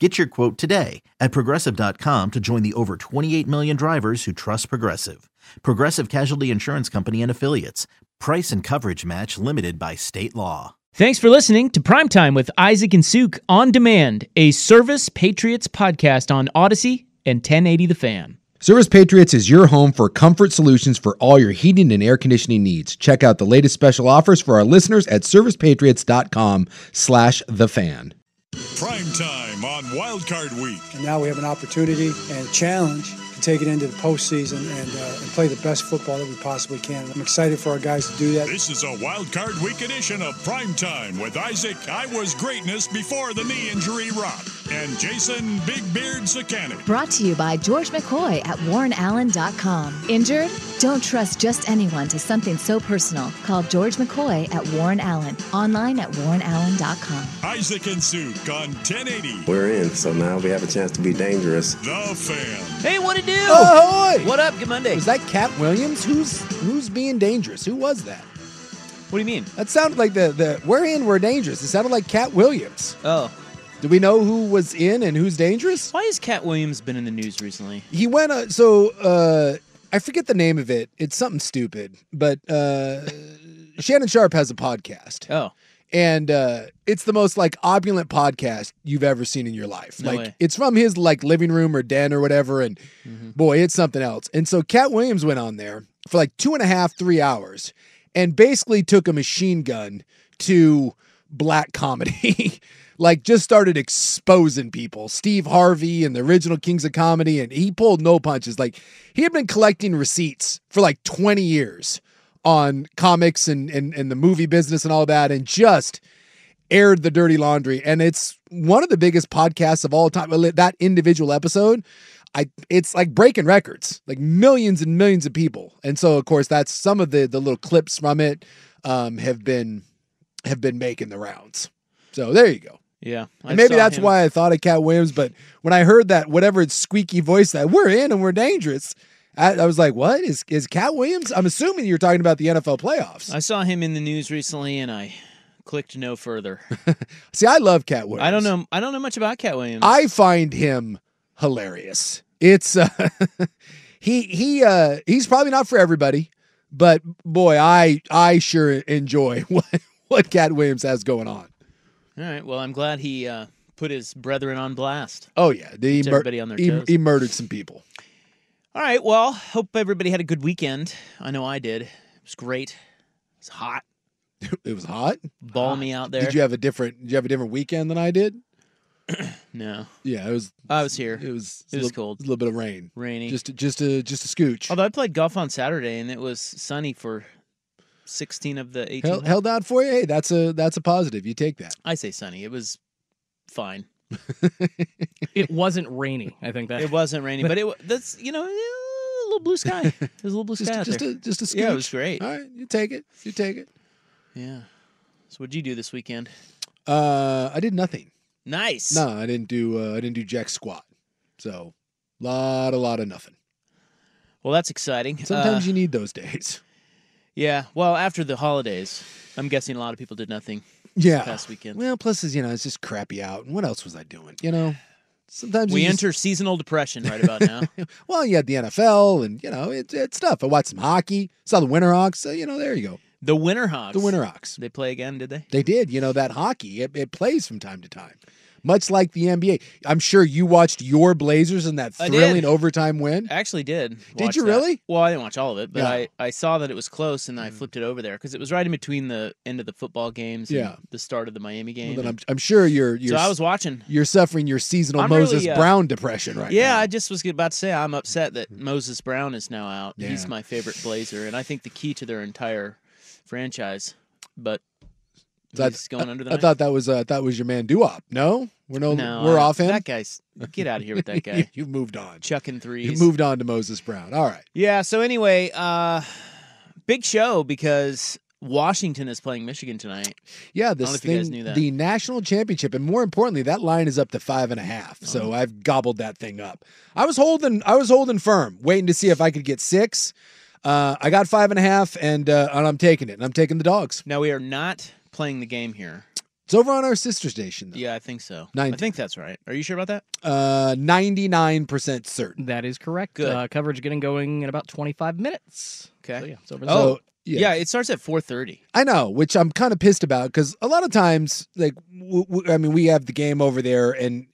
Get your quote today at progressive.com to join the over 28 million drivers who trust Progressive. Progressive Casualty Insurance Company and Affiliates. Price and coverage match limited by state law. Thanks for listening to Primetime with Isaac and Suk on demand, a Service Patriots podcast on Audacy and 1080 The Fan. Service Patriots is your home for comfort solutions for all your heating and air conditioning needs. Check out the latest special offers for our listeners at servicepatriots.com slash the fan. Prime time on Wildcard Week. And now we have an opportunity and a challenge to take it into the postseason and, uh, and play the best football that we possibly can. I'm excited for our guys to do that. This is a Wildcard Week edition of Prime Time with Isaac. I was greatness before the knee injury rock. And Jason Big Beard Sakanik. Brought to you by George McCoy at WarrenAllen.com. Injured? Don't trust just anyone to something so personal. Call George McCoy at Warren Allen. Online at WarrenAllen.com. Isaac and Suk on 1080. We're in, so now we have a chance to be dangerous. The Fan. Hey, what it do? Oh, ahoy! What up? Good Monday. Was that Katt Williams? Who's who's being dangerous? Who was that? What do you mean? That sounded like the, the we're in, we're dangerous. It sounded like Katt Williams. Oh. Do we know who was in and who's dangerous? Why has Katt Williams been in the news recently? He went uh, so uh I forget the name of it. It's something stupid, but uh Shannon Sharpe has a podcast. Oh. and uh, it's the most like opulent podcast you've ever seen in your life. No like way. it's from his like living room or den or whatever, and Mm-hmm. boy, it's something else. And so Katt Williams went on there for like two and a half, three hours, and basically took a machine gun to black comedy. like just started exposing people. Steve Harvey and the original Kings of Comedy, and he pulled no punches. Like he had been collecting receipts for like 20 years on comics and, and, and the movie business and all that, and just aired the dirty laundry. And it's one of the biggest podcasts of all time. That individual episode, I it's like breaking records, like millions and millions of people. And so of course that's some of the the little clips from it um have been have been making the rounds. So there you go. Yeah. And maybe that's him- why I thought of Katt Williams, but when I heard that whatever it's squeaky voice that we're in and we're dangerous, I, I was like, "What is is Katt Williams?" I'm assuming you're talking about the NFL playoffs. I saw him in the news recently and I clicked no further. See, I love Katt Williams. I don't know I don't know much about Katt Williams. I find him hilarious. It's uh, he he uh, he's probably not for everybody, but boy, I I sure enjoy what what Katt Williams has going on. All right. Well, I'm glad he uh, put his brethren on blast. Oh yeah, he, Puts mur- everybody on their he, toes. he murdered some people. All right. Well, hope everybody had a good weekend. I know I did. It was great. It's hot, It was hot. balmy out there. Did you have a different? Did you have a different weekend than I did? No, Yeah, it was. I was here. It was. It was little, cold. A little bit of rain. Rainy. Just, just a, just a scooch. Although I played golf on Saturday and it was sunny for 16 of the 18. Held, held out for you. Hey, that's a that's a positive. You take that. I say sunny. It was fine. It wasn't rainy. I think that It wasn't rainy, but it wa- that's you know eh, a little blue sky. There's a little blue Just, sky out just there. a, just a scooch. Yeah, it was great. All right, you take it. You take it. Yeah. So what'd you do this weekend? Uh, I did nothing. Nice. No, I didn't do. Uh, I didn't do jack squat. So, lot, a lot of nothing. Well, that's exciting. Sometimes Uh, you need those days. Yeah. Well, after the holidays, I'm guessing a lot of people did nothing. Yeah. past weekend. Well, plus, is you know, it's just crappy out. And what else was I doing? You know, sometimes We you just- enter seasonal depression right about now. well, you had the NFL, and you know, it's it's stuff. I watched some hockey. Saw the Winterhawks. So, you know, there you go. the Winterhawks. The Winterhawks. They play again, did they? They did. You know that hockey. It, it plays from time to time. Much like the NBA. I'm sure you watched your Blazers in that I thrilling overtime win. I actually did. Did you that. really? Well, I didn't watch all of it, but Yeah. I, I saw that it was close and I Mm. flipped it over there because it was right in between the end of the football games and Yeah. the start of the Miami game. Well, then I'm, I'm sure you're you're so I was watching. you're suffering your seasonal I'm Moses really, uh, Brown depression right yeah, now. I just was about to say I'm upset that Moses Brown is now out. Yeah. He's my favorite Blazer, and I think the key to their entire franchise. But So I- he's going under the I knife. thought that was uh, that was your man Duop. No, we're no, no, we're off him. That guy's get out of here with that guy. you have moved on. Chucking threes. You moved on to Moses Brown. All right. Yeah. So anyway, uh, big show because Washington is playing Michigan tonight. Yeah, don't know this if you guys thing, knew that. the national championship, and more importantly, that line is up to five and a half. So Oh. I've gobbled that thing up. I was holding, I was holding firm, waiting to see if I could get six. Uh, I got five and a half, and uh, and I'm taking it. And I'm taking the dogs. Now we are not playing the game here. It's over on our sister station, though. Yeah, I think so. Nine- I think that's right. Are you sure about that? Uh, ninety nine percent certain. That is correct. Good. Uh, coverage getting going in about 25 minutes. Okay. So, yeah, it's over Oh, So, yeah. yeah. It starts at four thirty. I know, which I'm kind of pissed about because a lot of times, like, w- w- I mean, we have the game over there, and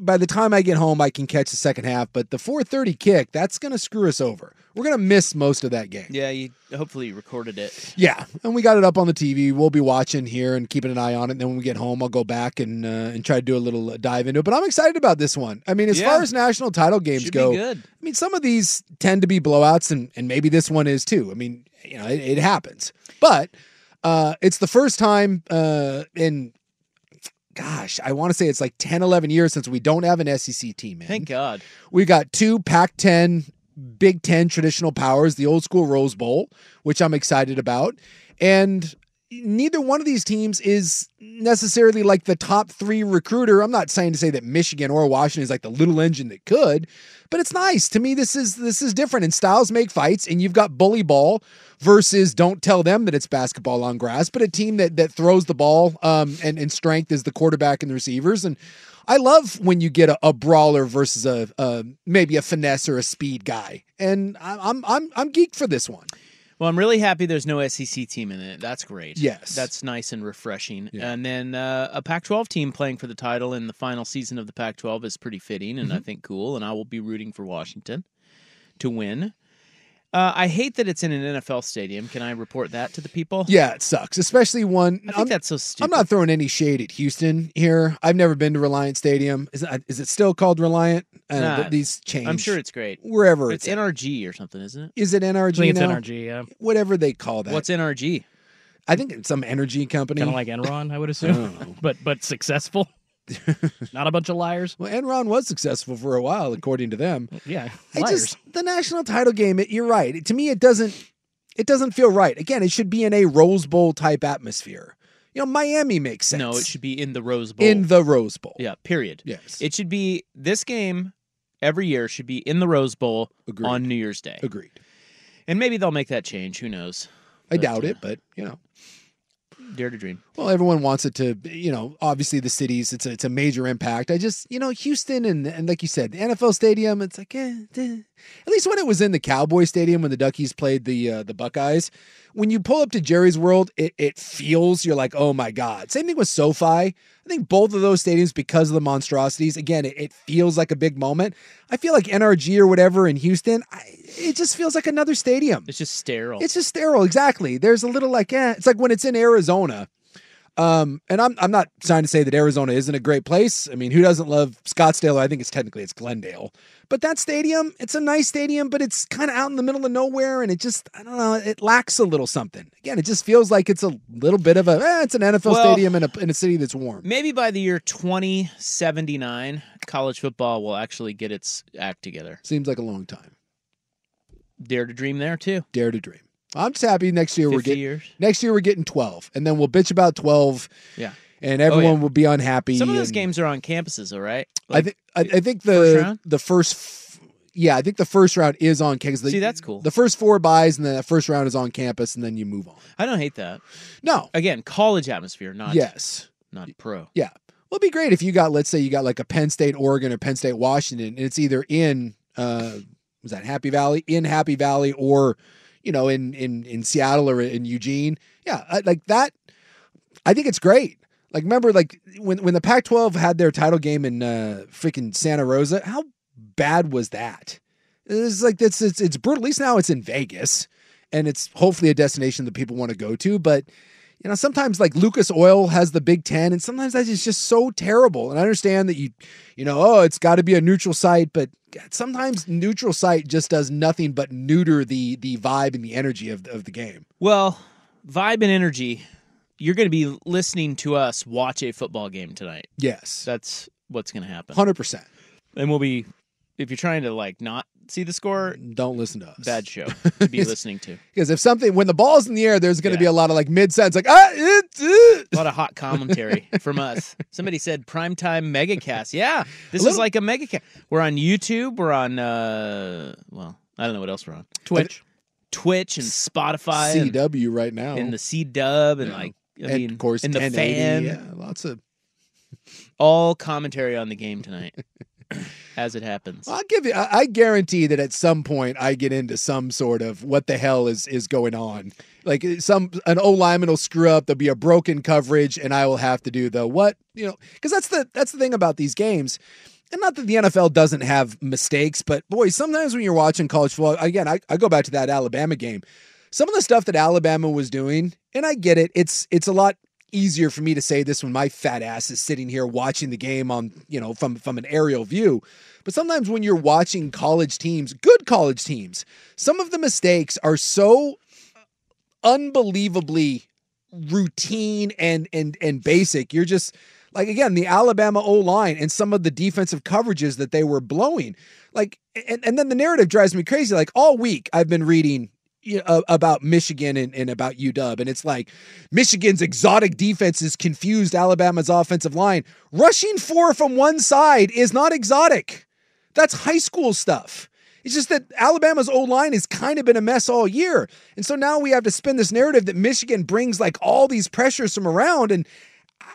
by the time I get home, I can catch the second half. But the 4:30 kick, that's going to screw us over. We're going to miss most of that game. Yeah, you hopefully you recorded it. Yeah, and we got it up on the TV. We'll be watching here and keeping an eye on it. And then when we get home, I'll go back and uh, and try to do a little uh, dive into it. But I'm excited about this one. I mean, as Yeah. far as national title games Should go. I mean, some of these tend to be blowouts, and, and maybe this one is too. I mean, you know, it, it happens. But uh, it's the first time uh, in, gosh, I want to say it's like 10, 11 years since we don't have an SEC team. Man. Thank God. We got two Pac 10, Big 10 traditional powers, the old school Rose Bowl, which I'm excited about. And neither one of these teams is necessarily like the top three recruiter. I'm not saying to say that Michigan or Washington is like the little engine that could, but it's nice. To me, this is this is different. And styles make fights, and you've got bully ball versus don't tell them that it's basketball on grass, but a team that that throws the ball um, and, and strength is the quarterback and the receivers. And I love when you get a, a brawler versus a, a maybe a finesse or a speed guy. And I'm I'm I'm geeked for this one. Well, I'm really happy there's no SEC team in it. That's great. Yes. That's nice and refreshing. Yeah. And then uh, a Pac 12 team playing for the title in the final season of the Pac 12 is pretty fitting and I Mm-hmm. think cool. And I will be rooting for Washington to win. Uh, I hate that it's in an NFL stadium. Can I report that to the people? Yeah, it sucks, especially one. I think I'm, that's so stupid. I'm not throwing any shade at Houston here. I've never been to Reliant Stadium. Is it, is it still called Reliant? Uh, Nah, these change. I'm sure it's great. wherever It's it's, at. NRG or something, isn't it? Is it NRG I think it's now? NRG, yeah. Whatever they call that. What's NRG? I think it's some energy company. Kind of like Enron, I would assume, but but successful. Not a bunch of liars. well, Enron was successful for a while, according to them. Yeah, I liars. just the national title game. It, you're right. to me, it doesn't. It doesn't feel right. Again, it should be in a Rose Bowl type atmosphere. You know, Miami makes sense. No, it should be in the Rose Bowl. in the Rose Bowl. yeah, period. Yes. It should be this game every year should be in the Rose Bowl Agreed. on New Year's Day. Agreed. And maybe they'll make that change. Who knows? I But, doubt uh, it, but you know. Dare to dream. Well, everyone wants it to, you know, obviously the cities, it's a, it's a major impact. I just, you know, Houston and, and like you said, the NFL stadium, it's like, eh, eh. at least when it was in the Cowboy Stadium when the Duckies played the uh, the Buckeyes, when you pull up to Jerry's World, it, it feels, you're like, oh my God. Same thing with SoFi. I think both of those stadiums, because of the monstrosities, again, it, it feels like a big moment. I feel like NRG or whatever in Houston, I, it just feels like another stadium. It's just sterile. It's just sterile, exactly. There's a little like, eh. It's like when it's in Arizona. Um, and I'm I'm not trying to say that Arizona isn't a great place. I mean, who doesn't love Scottsdale? I think it's technically it's Glendale. But that stadium, it's a nice stadium, but it's kind of out in the middle of nowhere, and it just I don't know, it lacks a little something. Again, it just feels like it's a little bit of a eh, it's an NFL Well- stadium in a in a city that's warm. Maybe by the year 2079, college football will actually get its act together. Seems like a long time. Dare to dream there too. Dare to dream. I'm just happy next year we're getting years. next year we're getting 12, and then we'll bitch about 12, Yeah. and everyone Oh, yeah. will be unhappy. Some of those and- games are on campuses, all right? I think I, I think the first round? the first f- yeah I think the first round is on campus. The, See, that's cool. The first four buys and then the first round is on campus and then you move on. I don't hate that. No, Again, college atmosphere, not yes, not pro. yeah. Well, it'd be great if you got let's say you got like a Penn State, Oregon, or Penn State, Washington, and it's either in uh was that Happy Valley in Happy Valley or you know in in in Seattle or in Eugene. Yeah, I, like that. I think it's great. Like remember, like when when the Pac-12 had their title game in uh, freaking Santa Rosa, how bad was that? It's like it's it's it's brutal. At least now it's in Vegas, and it's hopefully a destination that people want to go to. But you know, sometimes like Lucas Oil has the Big Ten, and sometimes that is just so terrible. And I understand that you, you know, oh, it's got to be a neutral site, but sometimes neutral site just does nothing but neuter the the vibe and the energy of of the game. Well, vibe and energy. You're going to be listening to us watch a football game tonight. Yes, that's what's going to happen. Hundred percent. And we'll be if you're trying to like not see the score, don't listen to us. Bad show to be listening to. Because if something when the ball's in the air, there's going to yeah. be a lot of like mid sentence, like ah, it, it. a lot of hot commentary from us. Somebody said primetime megacast. Yeah, this is like a megacast. We're on YouTube. We're on uh, well, I don't know what else we're on. Twitch, Twitch, and Spotify, CW right now, and the C Dub, and yeah. like I and mean, of course, and the fan. Yeah, lots of all commentary on the game tonight as it happens. I'll give you. I, I, guarantee that at some point I get into some sort of what the hell is is going on. Like eh, some an O lineman will screw up. There'll be a broken coverage, and I will have to do the what you know because that's the that's the thing about these games. And not that the NFL doesn't have mistakes, but boy, sometimes when you're watching college football, again, I, I go back to that Alabama game. Some of the stuff that Alabama was doing, and I get it, it's it's a lot easier for me to say this when my fat ass is sitting here watching the game on, you know, from from an aerial view. But sometimes when you're watching college teams, good college teams, some of the mistakes are so unbelievably routine and and and basic. You're just like again, the Alabama O line and some of the defensive coverages that they were blowing. Like and, and then the narrative drives me crazy. Like all week I've been reading know, uh, about Michigan and, and about UW. And it's like Michigan's exotic defenses confused Alabama's offensive line. Rushing four from one side is not exotic. That's high school stuff. It's just that Alabama's O line has kind of been a mess all year. And so now we have to spin this narrative that Michigan brings like all these pressures from around. And uh,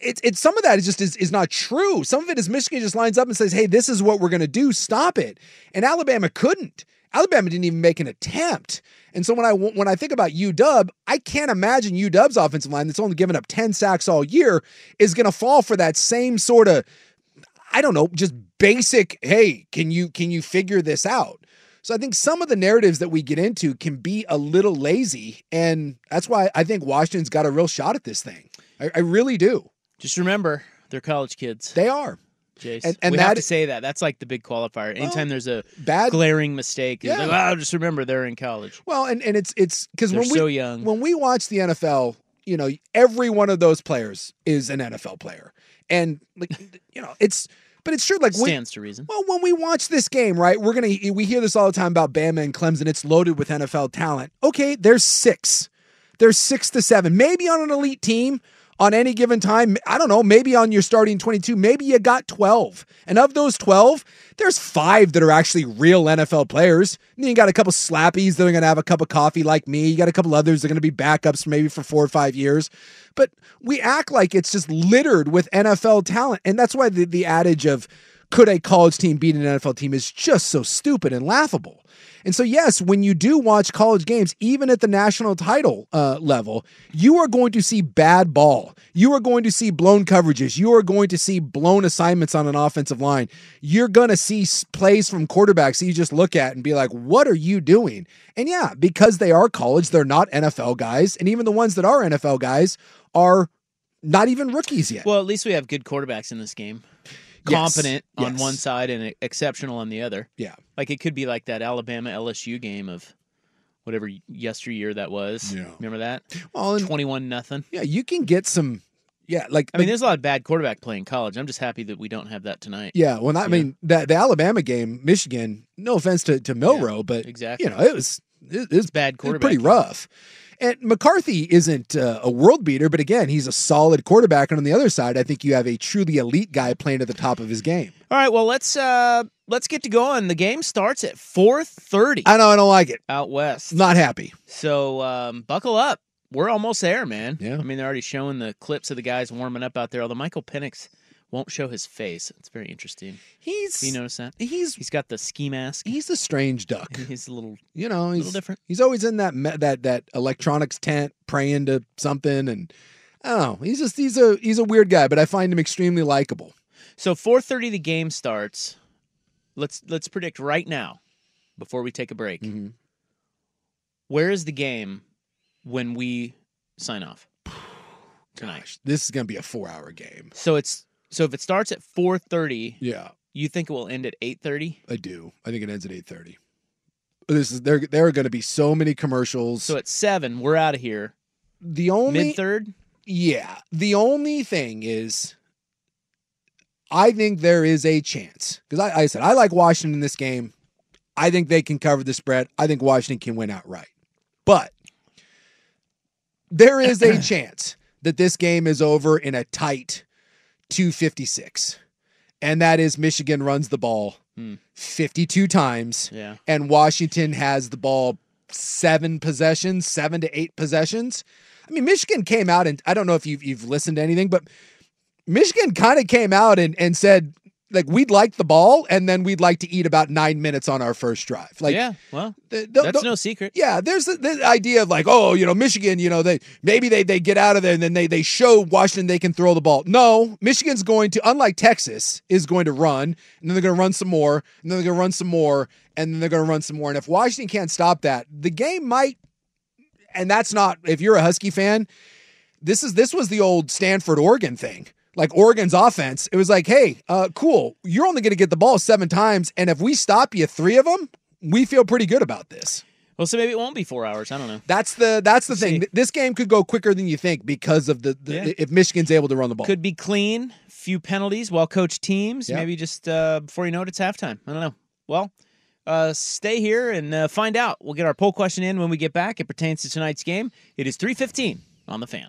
it's it's some of that is just is, is not true. Some of it is Michigan just lines up and says, hey, this is what we're gonna do. Stop it. And Alabama couldn't. Alabama didn't even make an attempt. And so when I when I think about UW, I can't imagine UW's offensive line that's only given up 10 sacks all year is going to fall for that same sort of I don't know, just basic, hey, can you can you figure this out? So I think some of the narratives that we get into can be a little lazy and that's why I think Washington's got a real shot at this thing. I, I really do. Just remember, they're college kids. They are. Jace. And, and we that, have to say that. That's like the big qualifier. Anytime well, there's a bad glaring mistake, yeah. like, oh, just remember they're in college. Well, and, and it's it's because when we so young. when we watch the NFL, you know, every one of those players is an NFL player, and like you know, it's. But it's true, like we stands to reason. Well, when we watch this game, right, we're gonna we hear this all the time about Bama and Clemson. It's loaded with NFL talent. Okay, there's six. There's six to seven, maybe on an elite team on any given time. I don't know, maybe on your starting 22, maybe you got 12. And of those 12, there's five that are actually real NFL players. And then you got a couple slappies that are going to have a cup of coffee like me. You got a couple others that are going to be backups maybe for four or five years. But we act like it's just littered with NFL talent. And that's why the, the adage of could a college team beat an NFL team is just so stupid and laughable. And so, yes, when you do watch college games, even at the national title uh, level, you are going to see bad ball. You are going to see blown coverages. You are going to see blown assignments on an offensive line. You're going to see plays from quarterbacks that you just look at and be like, what are you doing? And yeah, because they are college, they're not NFL guys. And even the ones that are NFL guys are not even rookies yet. Well, at least we have good quarterbacks in this game competent yes. on yes. one side and exceptional on the other. Yeah. Like it could be like that Alabama LSU game of whatever yesteryear that was. Yeah. Remember that? Well, twenty one nothing. Yeah, you can get some. Yeah, like I mean, there's a lot of bad quarterback play in college. I'm just happy that we don't have that tonight. Yeah, well, I yeah. mean, that the Alabama game, Michigan. No offense to to Milroe, yeah, but exactly, you know, it was it, it was bad quarterback, pretty rough. And McCarthy isn't uh, a world beater, but again, he's a solid quarterback. And on the other side, I think you have a truly elite guy playing at the top of his game. All right, well let's uh let's get to going. The game starts at four thirty. I know I don't like it out west. Not happy. So um, buckle up. We're almost there, man. Yeah. I mean, they're already showing the clips of the guys warming up out there. Although Michael Penix won't show his face. It's very interesting. He's you notice that he's he's got the ski mask. He's a strange duck. He's a little you know he's a little different. He's always in that that that electronics tent praying to something, and I don't know. He's just he's a he's a weird guy, but I find him extremely likable. So 4:30 the game starts. Let's let's predict right now before we take a break. Mm-hmm. Where is the game when we sign off? Tonight. Gosh, this is gonna be a four hour game. So it's so if it starts at 4:30, Yeah, you think it will end at 8:30? I do. I think it ends at eight thirty. This is there. There are going to be so many commercials. So at 7, we're out of here. the only Mid third? Yeah. The only thing is, I think there is a chance because I, I said I like Washington in this game. I think they can cover the spread. I think Washington can win outright. But there is a chance that this game is over in a tight 256. And that is Michigan runs the ball Hmm. 52 times Yeah. and Washington has the ball seven possessions, seven to eight possessions. I mean, Michigan came out and I don't know if you've you've listened to anything, but Michigan kind of came out and, and said, like, we'd like the ball, and then we'd like to eat about nine minutes on our first drive. Like, yeah, well, the- the- that's the- no secret. yeah, there's the, the idea of like, oh, you know, Michigan, you know, they maybe they they get out of there and then they they show Washington they can throw the ball. No, Michigan's going to, unlike Texas, is going to run, and then they're going to run some more, and then they're going to run some more, and then they're going to run some more. And if Washington can't stop that, the game might. And that's not if you're a Husky fan. This is this was the old Stanford Oregon thing. Like Oregon's offense, it was like, hey, uh, cool, you're only going to get the ball seven times, and if we stop you three of them, we feel pretty good about this. Well, so maybe it won't be four hours. I don't know. That's the that's the Let's thing. see. This game could go quicker than you think because of the, the Yeah. if Michigan's able to run the ball. Could be clean, few penalties, well coached teams. Yeah. Maybe just uh, before you know it, it's halftime. I don't know. Well, uh, stay here and uh, find out. We'll get our poll question in when we get back. It pertains to tonight's game. It is three fifteen on the fan.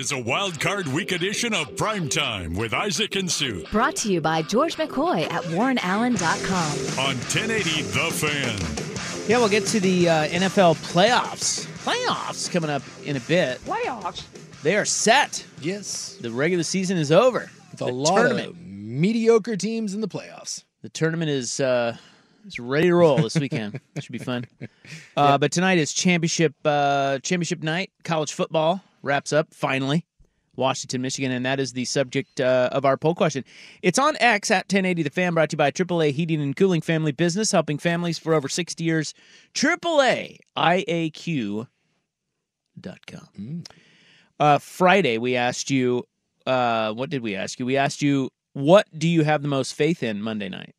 Is a wild card week edition of Primetime with Isaac and Sue Brought to you by George McCoy at WarrenAllen.com. on 1080 The Fan. Yeah, we'll get to the uh, NFL playoffs. Playoffs coming up in a bit. Playoffs. They are set. Yes. The regular season is over. With a the lot tournament. of mediocre teams in the playoffs. The tournament is uh, is ready to roll this weekend. Should be fun. Uh, But tonight is championship uh, championship night. College football wraps up finally. Washington, Michigan, and that is the subject uh, of our poll question. It's on X at 1080 The Fan, brought to you by AAA Heating and Cooling Family Business, helping families for over 60 years. AAA IAQ.com. Uh, Friday, we asked you, uh, what did we ask you? We asked you, what do you have the most faith in Monday night?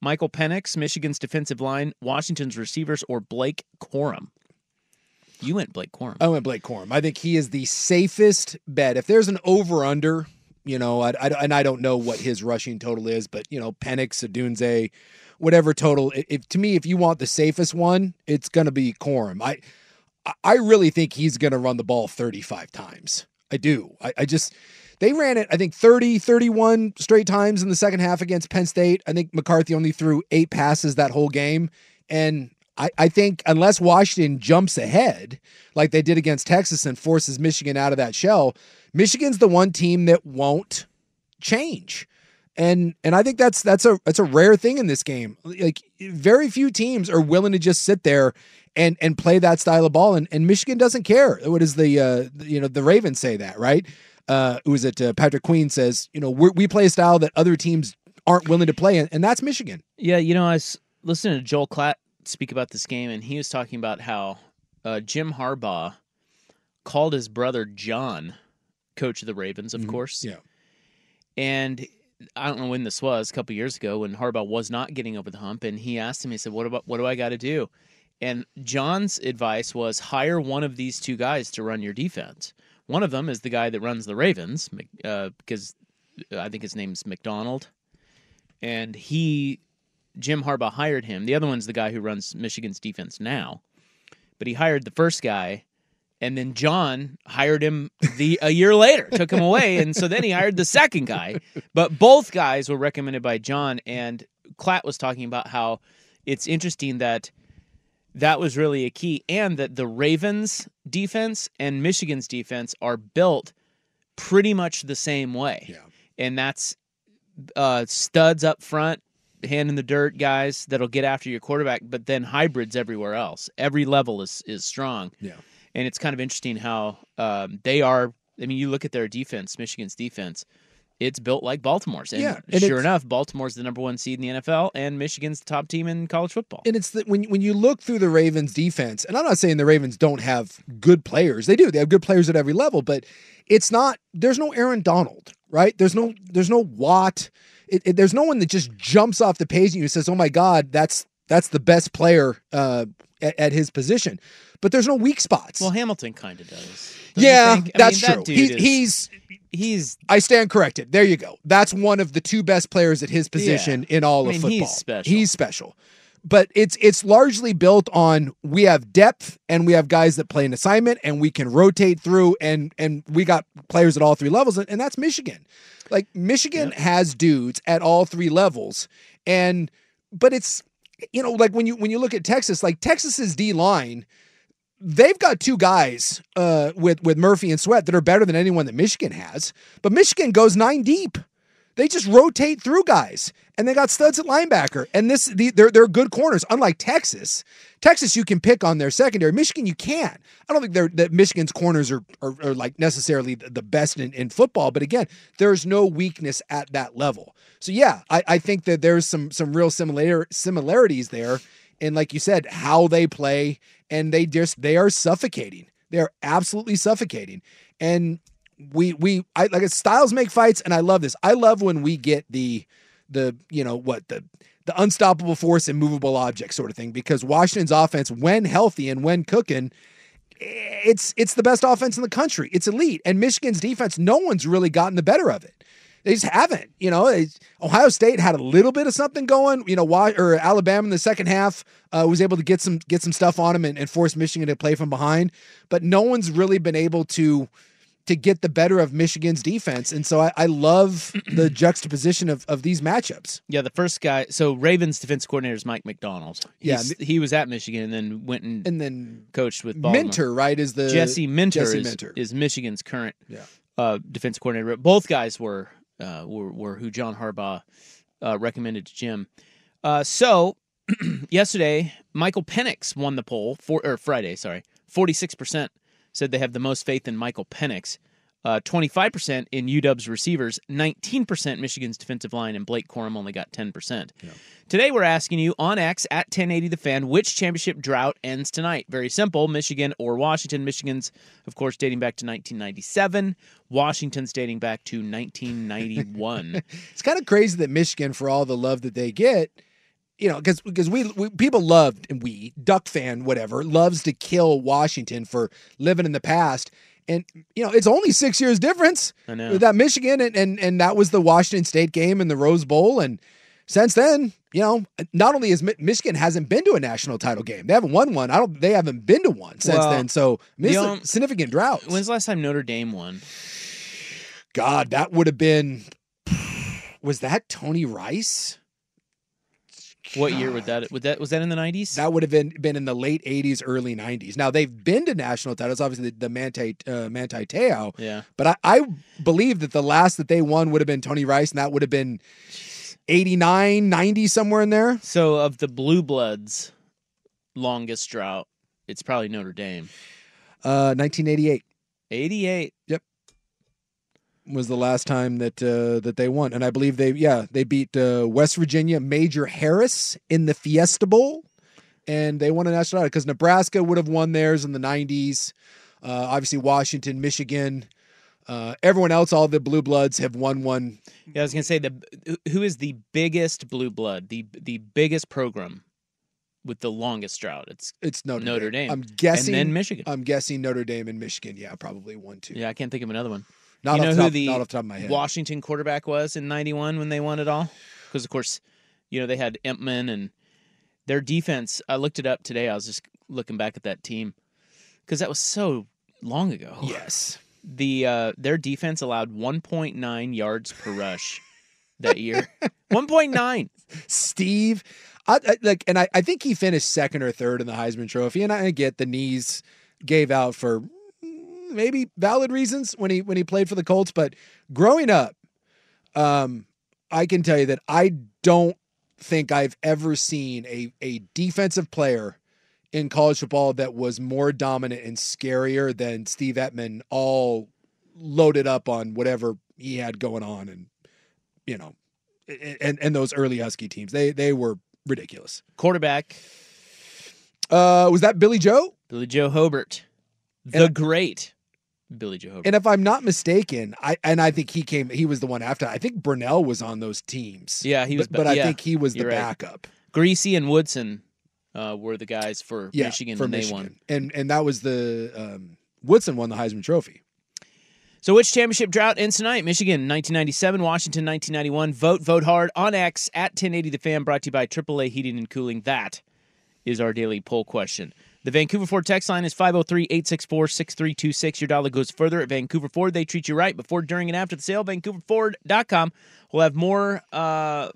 Michael Penix, Michigan's defensive line, Washington's receivers, or Blake Corum? You went Blake Corum. I went Blake Corum. I think he is the safest bet. If there's an over under, you know, I, I, and I don't know what his rushing total is, but you know, Penix, Odunze, whatever total. If to me, if you want the safest one, it's going to be Corum. I I really think he's going to run the ball 35 times. I do. I, I just they ran it, I think 30, 31 straight times in the second half against Penn State. I think McCarthy only threw eight passes that whole game. And I, I think unless Washington jumps ahead, like they did against Texas and forces Michigan out of that shell, Michigan's the one team that won't change. And and I think that's that's a that's a rare thing in this game. Like very few teams are willing to just sit there and and play that style of ball. And, and Michigan doesn't care. What does the uh, you know the Ravens say that right? Uh, who is it? Uh, Patrick Queen says you know we play a style that other teams aren't willing to play, and, and that's Michigan. Yeah, you know I was listening to Joel Klatt speak about this game, and he was talking about how uh, Jim Harbaugh called his brother John, coach of the Ravens, of Mhm. course. Yeah. And I don't know when this was, a couple years ago, when Harbaugh was not getting over the hump, and he asked him, he said, "What about what do I got to do?" And John's advice was hire one of these two guys to run your defense. One of them is the guy that runs the Ravens, uh, because I think his name's Macdonald, and he Jim Harbaugh hired him. The other one's the guy who runs Michigan's defense now, but he hired the first guy, and then John hired him the a year later, took him away, and so then he hired the second guy. But both guys were recommended by John, and Klatt was talking about how it's interesting that that was really a key, and that the Ravens' defense and Michigan's defense are built pretty much the same way, Yeah. and that's uh, studs up front, hand in the dirt guys that'll get after your quarterback, but then hybrids everywhere else. Every level is is strong. Yeah. And it's kind of interesting how um, they are. I mean, you look at their defense, Michigan's defense. It's built like Baltimore's, and Yeah, and sure enough, Baltimore's the number one seed in the NFL, and Michigan's the top team in college football. And it's that when when you look through the Ravens defense, and I'm not saying the Ravens don't have good players. They do. They have good players at every level, but it's not there's no Aaron Donald, right? There's no there's no Watt. It, it- there's no one that just jumps off the page and you says, "Oh my god, that's that's the best player uh, at, at his position." But there's no weak spots. Well, Hamilton kind of does. yeah, he think? I that's mean, that true. dude He, is- he's he's I stand corrected. There you go. That's one of the two best players at his position in all I of mean, he's football. special. He's special. But it's it's largely built on we have depth and we have guys that play an assignment and we can rotate through and and we got players at all three levels and, and that's Michigan. Like Michigan has dudes at all three levels and but it's you know like when you when you look at Texas like Texas's D line they've got two guys uh, with with Murphy and Sweat that are better than anyone that Michigan has. But Michigan goes nine deep. They just rotate through guys, and they got studs at linebacker. And this, the, they're they're good corners. Unlike Texas, Texas you can pick on their secondary. Michigan you can't. I don't think they're that Michigan's corners are are, are like necessarily the best in, in football. But again, there's no weakness at that level. So yeah, I, I think that there's some some real similar similarities there. And like you said, how they play, and they just they are suffocating. They are absolutely suffocating. And we we I like styles make fights, and I love this. I love when we get the the you know what the the unstoppable force and movable object sort of thing because Washington's offense, when healthy and when cooking, it's it's the best offense in the country. It's elite, and Michigan's defense, no one's really gotten the better of it. They just haven't. You know, Ohio State had a little bit of something going. You know, why or Alabama in the second half uh, was able to get some get some stuff on them and, and force Michigan to play from behind. But no one's really been able to to get the better of Michigan's defense. And so I, I love the juxtaposition of, of these matchups. Yeah, the first guy. So Ravens defense coordinator is Mike Macdonald. Yeah, he was at Michigan and then went and, And then coached with Baltimore. Minter, right, is the Jesse Minter, Jesse is, Minter. is Michigan's current Yeah. uh, defense coordinator. Both guys were uh, were, were who John Harbaugh uh, recommended to Jim. Uh, so yesterday, Michael Penix won the poll for or Friday. Sorry, forty six percent said they have the most faith in Michael Penix. uh, 25% in UW's receivers, 19% Michigan's defensive line, and Blake Corum only got 10%. Today, we're asking you on X at 1080 The Fan, which championship drought ends tonight? Very simple Michigan or Washington. Michigan's, of course, dating back to 1997. Washington's dating back to 1991. it's kind of crazy that Michigan, for all the love that they get, you know, because because we, we people loved and we Duck fan whatever loves to kill Washington for living in the past. And you know, it's only six years difference I know. that Michigan, and, and and that was the Washington State game in the Rose Bowl, and since then, you know, not only has Mi- Michigan hasn't been to a national title game, they haven't won one. I don't. They haven't been to one since Well, then. So the, um, significant drought. When's the last time Notre Dame won? God, that would have been. Was that Tony Rice? What year would that? Would that was that in the 90s? That would have been been in the late '80s, early '90s. Now they've been to national titles, obviously the, the Manti uh, Manti Te'o. Yeah. But I, I believe that the last that they won would have been Tony Rice, and that would have been 89, 90, somewhere in there. So of the Blue Bloods' longest drought, it's probably Notre Dame. Uh, 1988 88. Yep. Was the last time that uh, that they won, and I believe they yeah they beat uh, West Virginia Major Harris in the Fiesta Bowl, and they won a national title because Nebraska would have won theirs in the '90s. Uh, obviously, Washington, Michigan, uh, everyone else, all the blue bloods have won one. Yeah, I was gonna say the who is the biggest blue blood, the the biggest program with the longest drought. It's It's Notre, Notre Dame. I'm guessing. and then Michigan. I'm guessing Notre Dame and Michigan. Yeah, probably one two. yeah, I can't think of another one. Not you off know the who the the top of my head. Washington quarterback was in '91 when they won it all? Because of course, you know they had Emtman and their defense. I looked it up today. I was just looking back at that team because that was so long ago. Yes. The uh, their defense allowed 1.9 yards per rush that year. 1.9. Steve, I, I, like, and I, I think he finished second or third in the Heisman Trophy, and I get the knees gave out for maybe valid reasons when he when he played for the Colts, but growing up, um, I can tell you that I don't think I've ever seen a a defensive player in college football that was more dominant and scarier than Steve Emtman, all loaded up on whatever he had going on, and you know, and and those early Husky teams, they they were ridiculous. Quarterback Uh, was that Billy Joe? Billy Joe Hobert, the great Billy Joe And if I'm not mistaken, I and I think he came. He was the one after. I think Brunell was on those teams. Yeah, he was. But, but I yeah, think he was the right. backup. Griese and Woodson uh, were the guys for Yeah, Michigan for when Michigan. they won. and and that was the um, Woodson won the Heisman Trophy. So, which championship drought ends tonight? Michigan, 1997, Washington, 1991. Vote, vote hard on X at 1080 The Fan, brought to you by AAA Heating and Cooling. That is our daily poll question. The Vancouver Ford text line is 503 864 6326. Your dollar goes further at Vancouver Ford. They treat you right before, during, and after the sale. VancouverFord.com. We'll have more. Uh,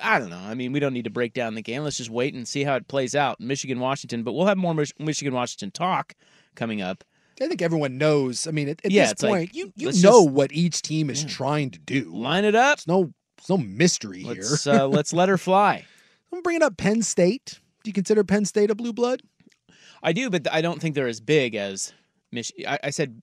I don't know. I mean, we don't need to break down the game. Let's just wait and see how it plays out. Michigan, Washington, but we'll have more Mich- Michigan, Washington talk coming up. I think everyone knows. I mean, at, at Yeah, this it's like, point, you you know just- what each team is trying to do. Line it up. It's no it's no mystery Let's, here. uh, let's let her fly. I'm bringing up Penn State. Do you consider Penn State a blue blood? I do, but I don't think they're as big as Mich- I, I said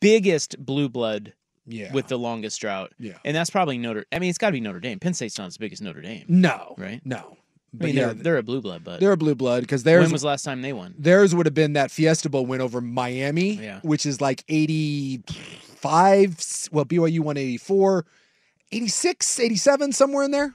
biggest blue blood Yeah. with the longest drought. Yeah. And that's probably Notre I mean, it's got to be Notre Dame. Penn State's not as big as Notre Dame. No. Right? No. I mean, yeah, they're, they're a blue blood, but they're a blue blood because theirs when was the last time they won? Theirs would have been that Fiesta Bowl win over Miami, Yeah. which is like 85. Well, BYU won 84, 86, 87, somewhere in there.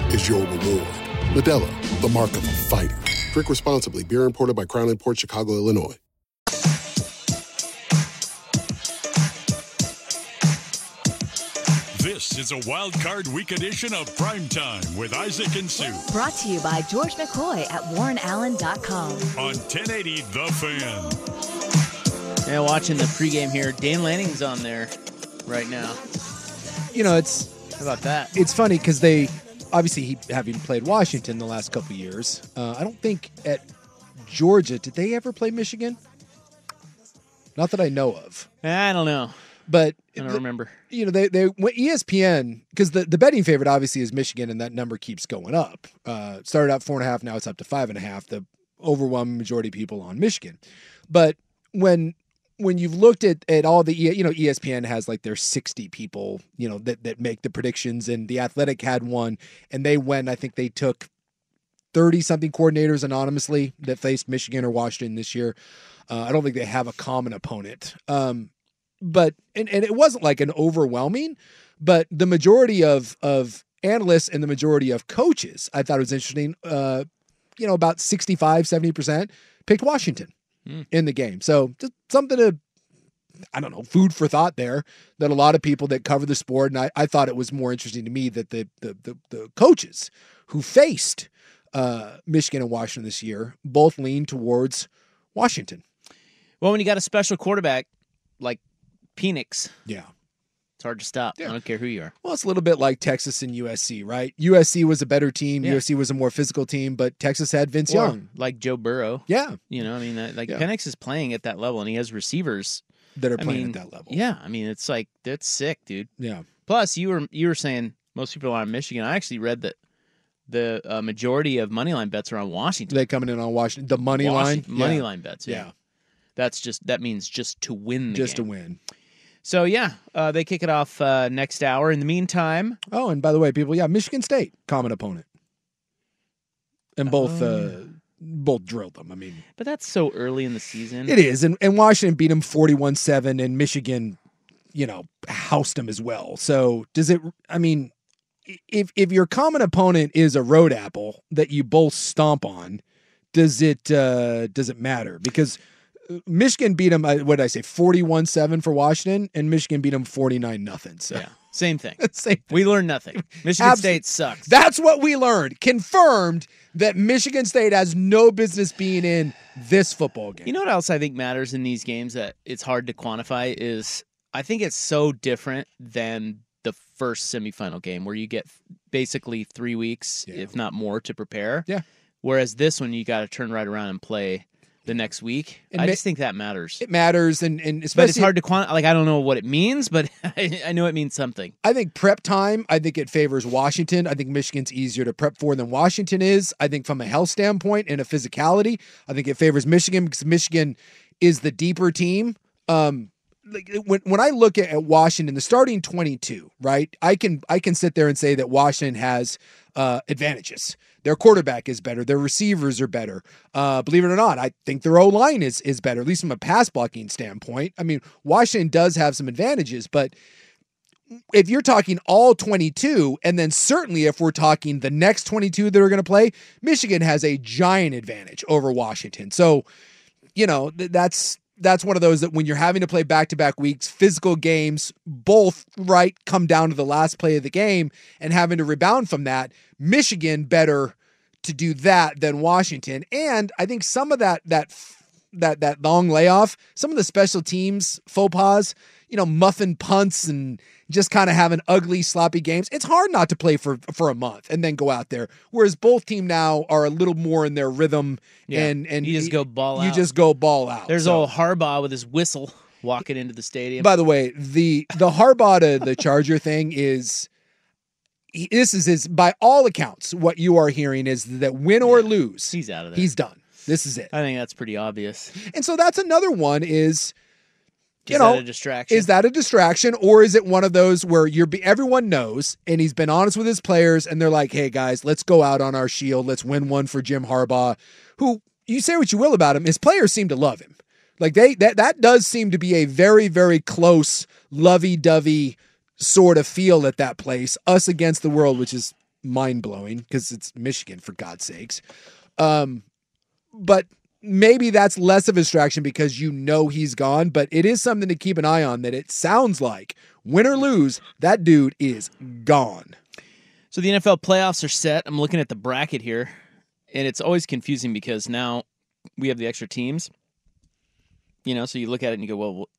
is your reward. Modelo, the mark of a fighter. Drink responsibly. Beer imported by Crown Port Chicago, Illinois. This is a wild card week edition of Primetime with Isaac and Sue Brought to you by George McCoy at WarrenAllen.com. on 1080 The Fan. Yeah, watching the pregame here. Dan Lanning's on there right now. You know, it's How about that? it's funny because they obviously he having played Washington the last couple years. Uh, I don't think at Georgia did they ever play Michigan. Not that I know of, I don't know. but I don't the- remember. you know they they when E ESPN because the the betting favorite obviously is Michigan and that number keeps going up. Uh, started out four and a half, now it's up to five and a half. The overwhelming majority of people on Michigan, but when when you've looked at at all the you know ESPN has like their 60 people you know that that make the predictions and the Athletic had one and they went I think they took 30 something coordinators anonymously that faced Michigan or Washington this year. Uh, I don't think they have a common opponent. Um, but and, and it wasn't like an overwhelming, but the majority of of analysts and the majority of coaches, I thought it was interesting. Uh, you know, about 65, 70% picked Washington Hmm. in the game. So just something to I don't know, food for thought there that a lot of people that cover the sport, and I, I thought it was more interesting to me that the the the, the coaches who faced uh, Michigan and Washington this year both lean towards Washington. Well, when you got a special quarterback like Penix, Yeah. It's hard to stop. Yeah. I don't care who you are. Well, it's a little bit like Texas and USC, right? USC was a better team. Yeah. USC was a more physical team, but Texas had Vince Or Young like Joe Burrow. Yeah. You know, I mean, like Yeah. Penix is playing at that level, and he has receivers that are I playing mean, at that level. Yeah, I mean, it's like that's sick, dude. Yeah. Plus, you were you were saying most people are on Michigan. I actually read that the uh, majority of money line bets are on Washington. They coming in on Washington. The money Washington- line. money Yeah. line bets. Yeah. Yeah. that's just that means just to win Just game. to win. So yeah, uh, they kick it off uh, next hour. In the meantime, Oh, and by the way, people, yeah, Michigan State, common opponent. And both Oh. uh both drilled them. I mean, but that's so early in the season. it is. And, and Washington beat them 41 7, and Michigan, you know, housed them as well. So does it, I mean, if if your common opponent is a road apple that you both stomp on, does it uh does it matter? Because Michigan beat them. Uh, what did I say? Forty-one seven for Washington, and Michigan beat them forty-nine nothing. So Yeah, same thing. Same We learned nothing. Michigan Abs- State sucks. That's what we learned. Confirmed that Michigan State has no business being in this football game. You know what else I think matters in these games that it's hard to quantify is I think it's so different than the first semifinal game where you get basically three weeks, if not more, to prepare. Yeah. Whereas this one, you got to turn right around and play the next week. And I ma- just think that matters. It matters, and and especially but it's hard to quantify. Like I don't know what it means, but I, I know it means something. I think prep time, I think it favors Washington. I think Michigan's easier to prep for than Washington is. I think from a health standpoint and a physicality, I think it favors Michigan because Michigan is the deeper team. Um like when when I look at, at Washington, the starting 22, right? I can I can sit there and say that Washington has uh advantages. Their quarterback is better. Their receivers are better. Uh, believe it or not, I think their O line is is better, at least from a pass blocking standpoint. I mean, Washington does have some advantages, but if you're talking all 22, and then certainly if we're talking the next 22 that are going to play, Michigan has a giant advantage over Washington. So, you know, th- that's that's one of those that when you're having to play back-to-back weeks, physical games, both right come down to the last play of the game and having to rebound from that, Michigan better to do that than Washington. And I think some of that that that that long layoff, some of the special teams faux pas, you know, muffin punts and just kind of having ugly, sloppy games. It's hard not to play for for a month and then go out there. Whereas both team now are a little more in their rhythm Yeah. and and You just go ball You out. just go ball out. There's So- old Harbaugh with his whistle walking into the stadium. By the way, the the Harbaugh to the Charger thing is he, this is his by all accounts. What you are hearing is that win or lose, He's out of there. he's done. This is it. I think that's pretty obvious. And so that's another one is you Is know that a distraction? is that a distraction or is it one of those where you're be, everyone knows and he's been honest with his players and they're like, "Hey guys, let's go out on our shield. Let's win one for Jim Harbaugh." Who you say what you will about him, his players seem to love him. Like they that that does seem to be a very very close lovey-dovey sort of feel at that place. Us against the world, which is mind-blowing because it's Michigan for God's sakes. Um but maybe that's less of a distraction because you know he's gone, but it is something to keep an eye on that it sounds like win or lose, that dude is gone. So the NFL playoffs are set. I'm looking at the bracket here, and it's always confusing because now we have the extra teams. You know, so you look at it and you go, well,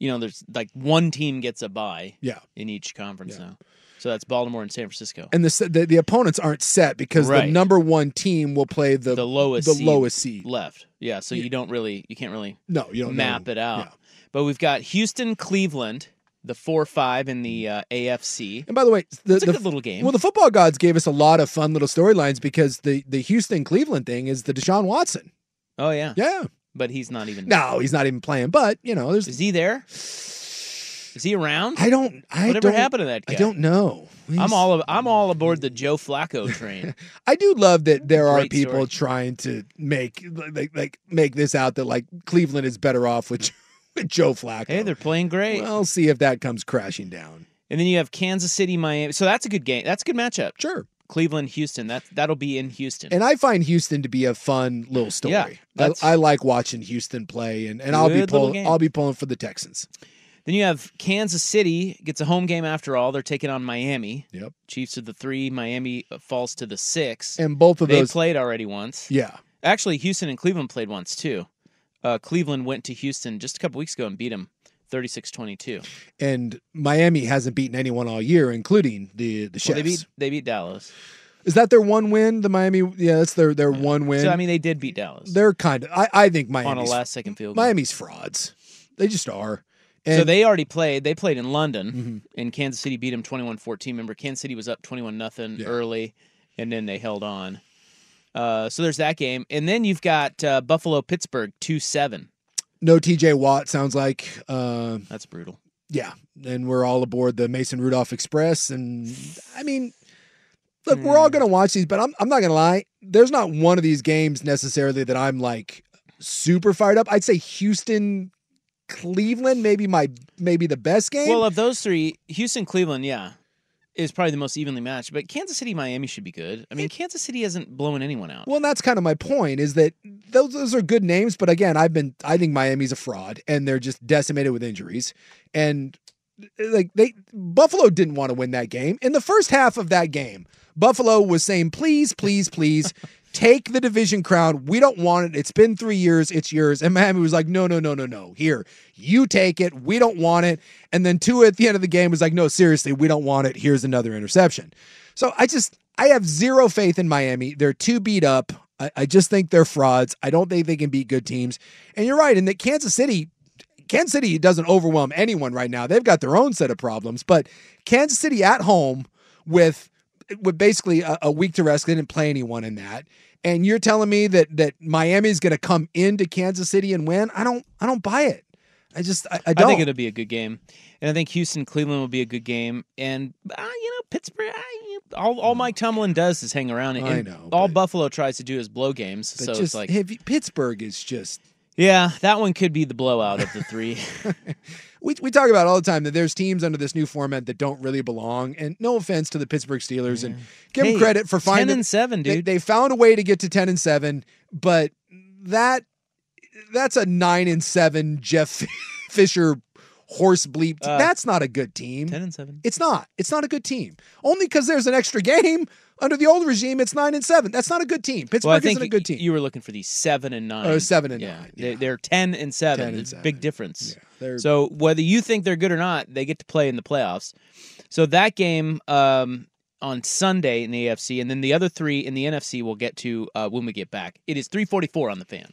you know, there's like one team gets a bye Yeah. in each conference now. So that's Baltimore and San Francisco. And the the, the opponents aren't set because the number one team will play the, the lowest the seed lowest seed. left. Yeah, so Yeah. you don't really you can't really No, you don't map know. it out. But we've got Houston, Cleveland, the four five in the uh, AFC. And by the way, the, It's a the good little game. Well, the football gods gave us a lot of fun little storylines because the the Houston Cleveland thing is the Deshaun Watson. Oh yeah, Yeah. but he's not even. No, he's not even playing. But you know, there's Is he there? Is he around? I don't. I Whatever don't, happened to that guy? I don't know. I'm all of, I'm all aboard the Joe Flacco train. I do love that there are Great people story. trying to make like, like make this out that like Cleveland is better off with, with Joe Flacco. hey, they're playing great. We'll see if that comes crashing down. and then you have Kansas City, Miami. So that's a good game. That's a good matchup. Sure. Cleveland, Houston. That that'll be in Houston. And I find Houston to be a fun little story. Yeah, I, I like watching Houston play, and, and I'll be pulling. I'll be pulling for the Texans. Then you have Kansas City gets a home game after all. They're taking on Miami. Yep. Chiefs are the three. Miami falls to the six. And both of they those- played already once. Yeah. Actually, Houston and Cleveland played once too. Uh, Cleveland went to Houston just a couple weeks ago and beat them 36-22. And Miami hasn't beaten anyone all year, including the the Chefs. Well, they beat they beat Dallas. Is that their one win? The Miami, yeah, that's their their one win. So I mean, they did beat Dallas they're kind of. I, I think on a last second field goal. Miami's frauds. They just are. So And- Mm-hmm. they already played. They played in London, and Kansas City beat them 21-14. Remember, Kansas City was up twenty-one nothing early, and then they held on. Uh, so there's that game, and then you've got uh, Buffalo Pittsburgh two seven. no T.J. Watt sounds like. Uh, That's brutal. yeah, and we're all aboard the Mason Rudolph Express, and I mean, look, we're all gonna watch these, but I'm I'm not gonna lie. There's not one of these games necessarily that I'm like super fired up. I'd say Houston, Cleveland, maybe my maybe the best game. Well, of those three, Houston Cleveland, yeah, is probably the most evenly matched. But Kansas City Miami should be good. I mean, Kansas City hasn't blown anyone out. Well, and that's kind of my point is that those those are good names, but again, I've been I think Miami's a fraud and they're just decimated with injuries. And like they Buffalo didn't want to win that game. In the first half of that game, Buffalo was saying, "Please, please, please take the division crown. We don't want it. It's been 3 years. It's yours." And Miami was like, "No, no, no, no, no. Here. You take it. We don't want it." And then Tua at the end of the game was like, "No, seriously, we don't want it. Here's another interception." So I just I have zero faith in Miami. They're too beat up. I, I just think they're frauds. I don't think they can beat good teams. And you're right in that Kansas City, Kansas City doesn't overwhelm anyone right now. They've got their own set of problems. But Kansas City at home with with basically a, a week to rest, they didn't play anyone in that. And you're telling me that that Miami's going to come into Kansas City and win? I don't. I don't buy it. I just. I, I I don't. think it'll be a good game, and I think Houston Cleveland will be a good game. And uh, you know, Pittsburgh. Uh, all, all Mike Tomlin does is hang around. And I know, All Buffalo tries to do is blow games. so just it's like, if Pittsburgh is just yeah, that one could be the blowout of the three. we, we talk about all the time that there's teams under this new format that don't really belong. And no offense to the Pittsburgh Steelers, and give Hey, them credit for 10 finding and seven, they- dude. They, found a way to get to ten and seven, but that that's a nine and seven Jeff Fisher horse bleep. Uh, that's not a good team. Ten and seven. It's not. It's not a good team. Only because there's an extra game under the old regime. It's nine and seven. That's not a good team. Pittsburgh well, isn't a good team. you were looking for the seven and nine. Oh, seven and yeah. nine, They, they're ten and seven. 10 and a big difference. They're- so whether you think they're good or not, they get to play in the playoffs. So that game um, on Sunday in the AFC, and then the other three in the NFC we'll get to uh, when we get back. It is three forty four on the fan.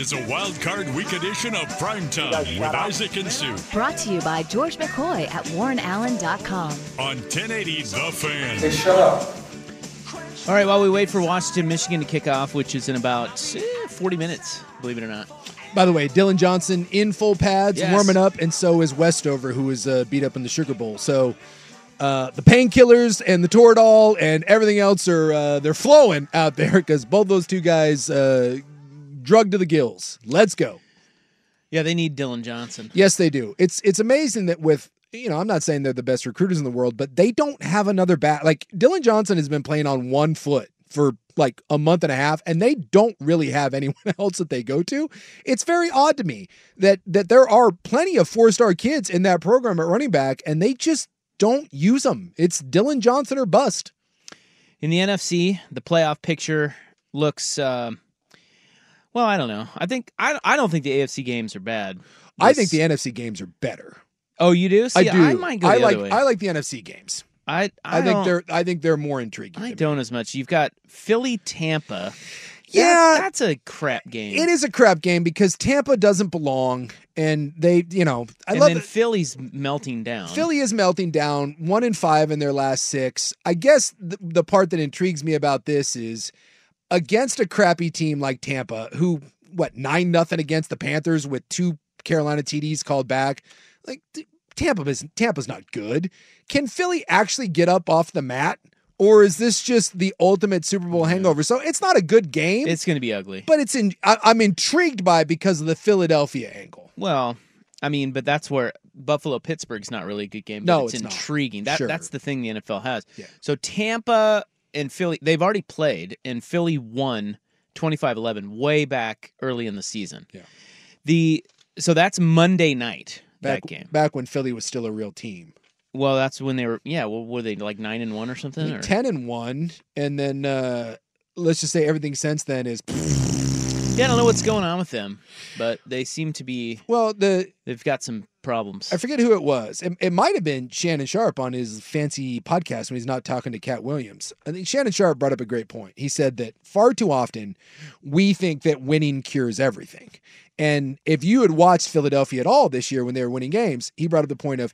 is a wild card week edition of Primetime with up. Isaac and Sue. Brought to you by George McCoy at WarrenAllen.com. On 1080 The Fan. Hey, shut up. All right, while we wait for Washington, Michigan to kick off, which is in about eh, 40 minutes, believe it or not. By the way, Dillon Johnson in full pads, yes. warming up, and so is Westover, who was uh, beat up in the Sugar Bowl. So uh, the painkillers and the Toradol and everything else are uh, they're flowing out there because both those two guys uh, drugged to the gills. Let's go. Yeah, they need Dillon Johnson. Yes, they do. It's it's amazing that with you know I'm not saying they're the best recruiters in the world, but they don't have another bat. Like Dillon Johnson has been playing on one foot for like a month and a half, and they don't really have anyone else that they go to. It's very odd to me that that there are plenty of four star kids in that program at running back, and they just don't use them. It's Dillon Johnson or bust. In the NFC, the playoff picture looks. Uh, well, I don't know. I think I, I don't think the AFC games are bad. I think the NFC games are better. Oh, you do? See, I do. I might go the I like other way. I like the NFC games. I I, I, think they're I think they're more intriguing. I don't as much. You've got Philly, Tampa. Yeah. that's, that's a crap game. It is a crap game because Tampa doesn't belong, and they, you know, I and love then that Philly's melting down. Philly is melting down, one in five in their last six. I guess the, the part that intrigues me about this is against a crappy team like Tampa, who what nine nothing against the Panthers with two Carolina TDs called back. Like Tampa is Tampa's not good. Can Philly actually get up off the mat? Or is this just the ultimate Super Bowl hangover? So it's not a good game. It's going to be ugly. But it's in. I, I'm intrigued by it because of the Philadelphia angle. Well, I mean, but that's where Buffalo Pittsburgh's not really a good game. But No, it's, it's intriguing. That Sure. that's the thing the NFL has. Yeah. So Tampa and Philly, they've already played, and Philly won 25-11 way back early in the season. Yeah. The so that's Monday night Back, that game. back when Philly was still a real team. Well, that's when they were. Yeah. Well, were they like nine and one or something? I or? ten and one, and then uh, let's just say everything since then is Yeah, I don't know what's going on with them, but they seem to be. well. The They've got some problems. I forget who it was. It, it might have been Shannon Sharpe on his fancy podcast when he's not talking to Katt Williams. I think Shannon Sharpe brought up a great point. He said that far too often we think that winning cures everything. And if you had watched Philadelphia at all this year when they were winning games, he brought up the point of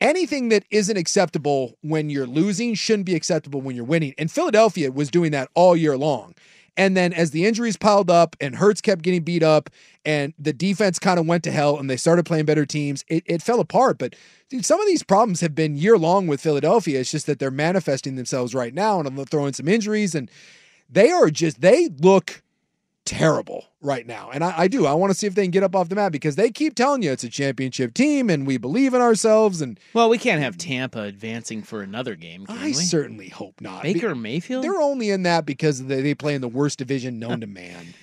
anything that isn't acceptable when you're losing shouldn't be acceptable when you're winning. And Philadelphia was doing that all year long. And then as the injuries piled up and Hurts kept getting beat up and the defense kind of went to hell and they started playing better teams, it, it fell apart. But dude, some of these problems have been year long with Philadelphia. It's just that they're manifesting themselves right now and I'm throwing some injuries and they are just, they look terrible right now. And I, I do. I want to see if they can get up off the mat because they keep telling you it's a championship team and we believe in ourselves. And Well, we can't have Tampa advancing for another game. Can I we? certainly hope not. Baker Mayfield. They're only in that because they, they play in the worst division known to man.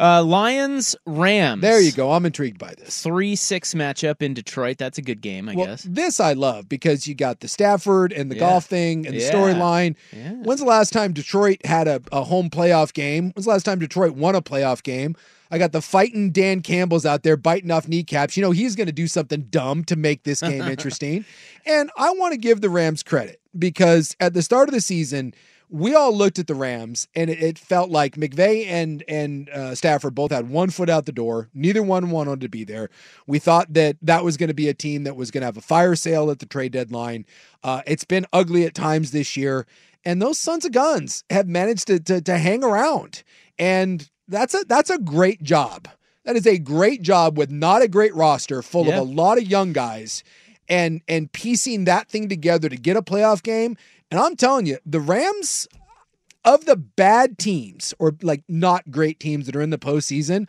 Uh, Lions Rams. There you go. I'm intrigued by this. Three six matchup in Detroit. That's a good game, I well, guess. this I love because you got the Stafford and the Yeah. Goff thing and the storyline. Yeah. When's the last time Detroit had a, a home playoff game? When's the last time Detroit won a playoff game? I got the fighting Dan Campbell's out there biting off kneecaps. You know, he's going to do something dumb to make this game interesting. And I want to give the Rams credit because at the start of the season, we all looked at the Rams and it, it felt like McVay and and uh, Stafford both had one foot out the door. Neither one wanted to be there. We thought that that was going to be a team that was going to have a fire sale at the trade deadline. Uh, it's been ugly at times this year, and those sons of guns have managed to to, to hang around, and that's a that's a great job. That is a great job with not a great roster full Yeah. of a lot of young guys and and piecing that thing together to get a playoff game. And I'm telling you, the Rams of the bad teams or like not great teams that are in the postseason,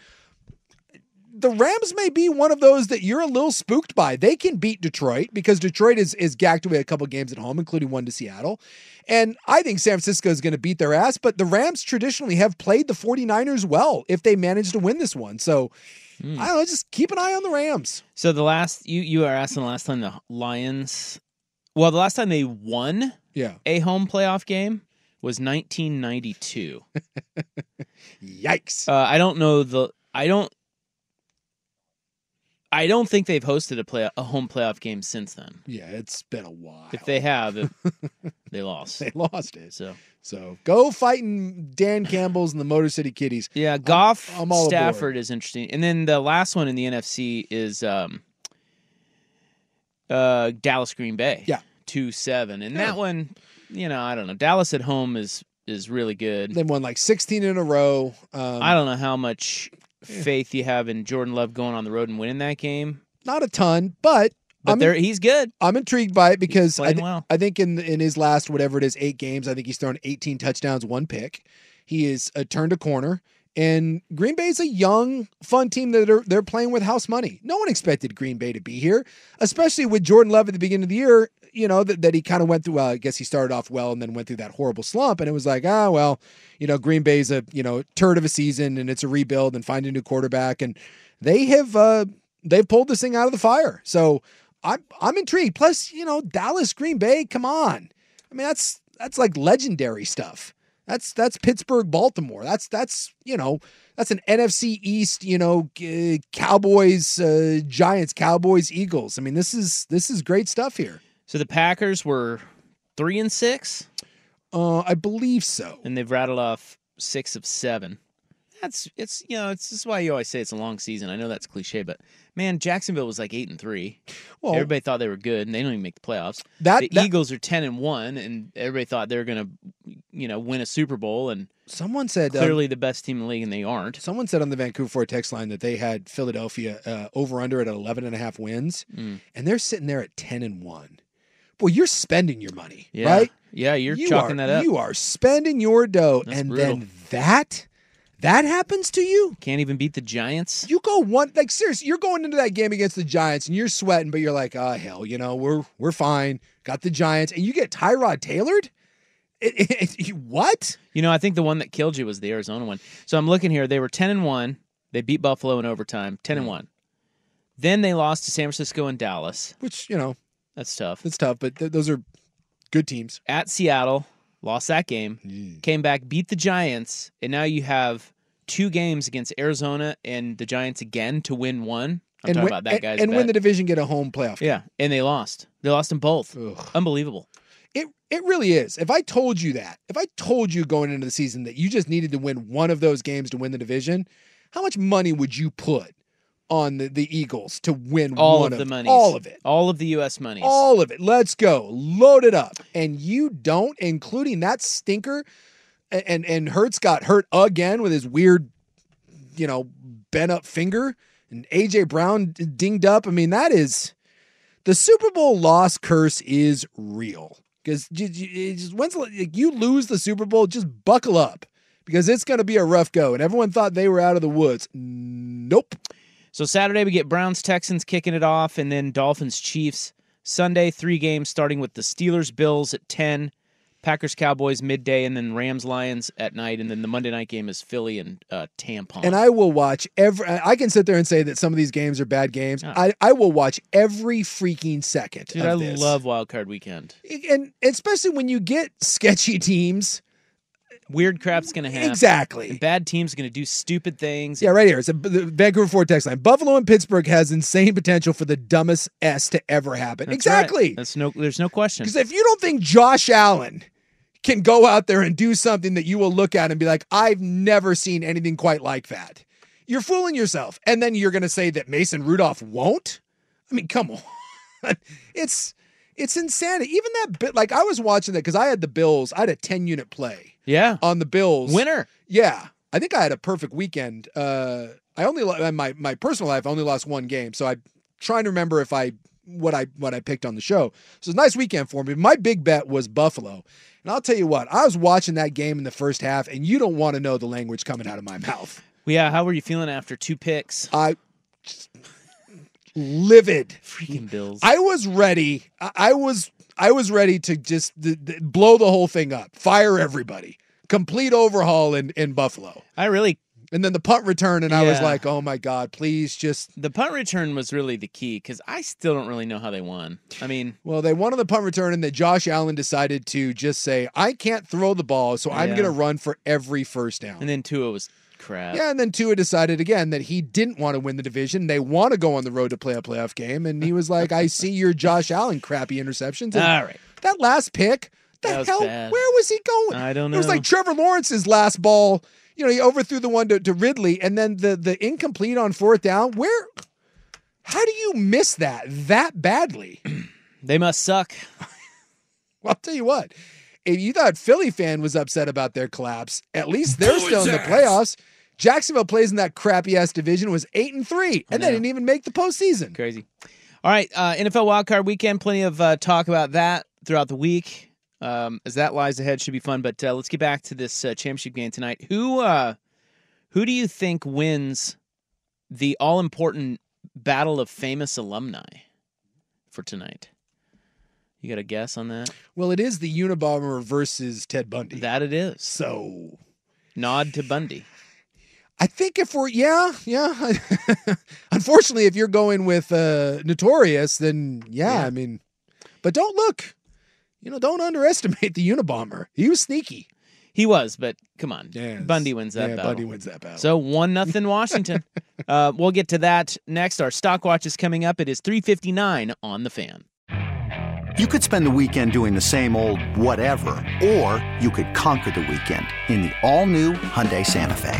the Rams may be one of those that you're a little spooked by. They can beat Detroit because Detroit is is gacked away a couple games at home, including one to Seattle. And I think San Francisco is going to beat their ass, but the Rams traditionally have played the 49ers well if they manage to win this one. So Hmm. I don't know, just keep an eye on the Rams. So the last you you are asking the last time the Lions, well, the last time they won Yeah. a home playoff game was 1992. Yikes. Uh, I don't know the I don't I don't think they've hosted a play a home playoff game since then. Yeah, it's been a while. If they have, it, they lost. They lost it. So So go fighting Dan Campbell's and the Motor City Kitties. Yeah, Goff, I'm all Stafford is interesting, and then the last one in the NFC is um, uh, Dallas Green Bay. Yeah, two seven, and Yeah. that one, you know, I don't know. Dallas at home is is really good. They won like 16 in a row. Um, I don't know how much faith you have in Jordan Love going on the road and winning that game. not a ton, but But I'm there, he's good. I'm intrigued by it because I, playing well. I think in in his last whatever it is eight games, I think he's thrown 18 touchdowns, one pick. He is uh, turned a corner, and Green Bay's a young, fun team that are they're playing with house money. No one expected Green Bay to be here, especially with Jordan Love at the beginning of the year. You know that, that he kind of went through. Uh, I guess he started off well and then went through that horrible slump, and it was like, ah, well, you know, Green Bay's a you know turd of a season, and it's a rebuild and find a new quarterback, and they have uh, they've pulled this thing out of the fire. So I'm I'm intrigued. Plus, you know, Dallas, Green Bay, come on. I mean, that's that's like legendary stuff. That's that's Pittsburgh, Baltimore. That's that's you know that's an NFC East. You know, Cowboys, uh, Giants, Cowboys, Eagles. I mean, this is this is great stuff here. So the Packers were three and six, Uh, I believe so. and they've rattled off six of seven. That's it's you know it's this is why you always say it's a long season. I know that's cliche, but man, Jacksonville was like eight and three. Well- everybody thought they were good, and they don't even make the playoffs. That- the that- Eagles are ten and one, and everybody thought they were gonna you know win a Super Bowl, and Someone said um, clearly the best team in the league, and they aren't. Someone said on the Vancouver text line that they had Philadelphia uh, over under at 11 and a half wins, Mm. and they're sitting there at 10 and 1. Boy, you're spending your money, Yeah. right? Yeah, you're you chalking are, that up. You are spending your dough, That's and brutal. then that that happens to you. Can't even beat the Giants. You go one like seriously, you're going into that game against the Giants and you're sweating, but you're like, oh hell, you know, we're we're fine. Got the Giants, and you get Tyrod Taylor. It- it- it- what? You know, I think the one that killed you was the Arizona one. So I'm looking here. They were ten and one. They beat Buffalo in overtime, ten and one. Then they lost to San Francisco and Dallas. Which you know, That's tough. it's tough, but th- those are good teams. At Seattle, lost that game. Mm. Came back, beat the Giants, and now you have two games against Arizona and the Giants again to win one. I'm and talking win, about that guy's and win bet. the division, get a home playoff. game. Yeah, and they lost. They lost them both. Unbelievable. It it really is. If I told you that, if I told you going into the season that you just needed to win one of those games to win the division, how much money would you put on the, the Eagles to win All of the money. All of it. All of the U.S. money, All of it. Let's go. Load it up. And you don't, including that stinker. And and Hurts got hurt again with his weird, you know, bent up finger. And AJ Brown dinged up. I mean, that is the Super Bowl loss curse is real. Because once like, you lose the Super Bowl, just buckle up because it's going to be a rough go. And everyone thought they were out of the woods. Nope. So Saturday we get Browns Texans kicking it off, and then Dolphins Chiefs. Sunday three games starting with the Steelers Bills at ten, Packers Cowboys midday, and then Rams Lions at night, and then the Monday night game is Philly and uh, Tampon. And I will watch every. I can sit there and say that some of these games are bad games. I, I will watch every freaking second. Dude, I this. love Wild Card Weekend. and especially when you get sketchy teams. Weird crap's gonna happen. Exactly. Bad teams gonna do stupid things. Yeah, right here. It's a the Vancouver Ford text line. Buffalo and Pittsburgh has insane potential for the dumbest S to ever happen. That's right. exactly. That's no. There's no question. Because if you don't think Josh Allen can go out there and do something that you will look at and be like, I've never seen anything quite like that, you're fooling yourself. And then you're going to say that Mason Rudolph won't? I mean, come on. it's it's insanity. Even that bit, like I was watching that because I had the Bills. I had a 10 unit play Yeah. on the Bills. Winner. Yeah. I think I had a perfect weekend. Uh, I only in my my personal life I only lost one game, so I'm trying to remember if I what I what I picked on the show. So it's a nice weekend for me. My big bet was Buffalo, and I'll tell you what, I was watching that game in the first half, and you don't want to know the language coming out of my mouth. Yeah. How were you feeling after two picks? I livid. Freaking Bills. I was ready. I, I was I was ready to just th- th- blow the whole thing up, fire everybody, complete overhaul in in Buffalo. I really And then the punt return, and I was like, oh my god, please just. the punt return was really the key because I still don't really know how they won. I mean, Well, they won on the punt return, and then Josh Allen decided to just say, I can't throw the ball, so I'm Yeah. going to run for every first down. and then Tua was crap. Yeah, and then Tua decided again that he didn't want to win the division. They want to go on the road to play a playoff game, and he was like, "I see your Josh Allen crappy interceptions." And All right. that last pick, the That hell, bad. where was he going? I don't know. It was like Trevor Lawrence's last ball. You know, he overthrew the one to, to Ridley, and then the the incomplete on fourth down. Where? How do you miss that that badly? They must suck. Well, I'll tell you what. If you thought Philly fan was upset about their collapse, at least they're still in the playoffs. Jacksonville plays in that crappy ass division was eight and three, and they didn't even make the postseason. Crazy. All right, uh, NFL wildcard weekend. Plenty of uh, talk about that throughout the week. Um, as that lies ahead, should be fun. But uh, let's get back to this uh, championship game tonight. Who, uh, who do you think wins the all important battle of famous alumni for tonight? You got a guess on that? Well, it is the Unabomber versus Ted Bundy. That it is. So Nod to Bundy. I think if we're yeah yeah, unfortunately, if you're going with uh, Notorious, then yeah, Yeah. I mean, but don't look, you know, don't underestimate the Unabomber. He was sneaky. He was, but come on, Yes. Bundy wins that Yeah, battle. Bundy wins that battle. So one nothing Washington. uh, we'll get to that next. Our stock watch is coming up. It is three fifty nine on the fan. You could spend the weekend doing the same old whatever, or you could conquer the weekend in the all-new Hyundai Santa Fe.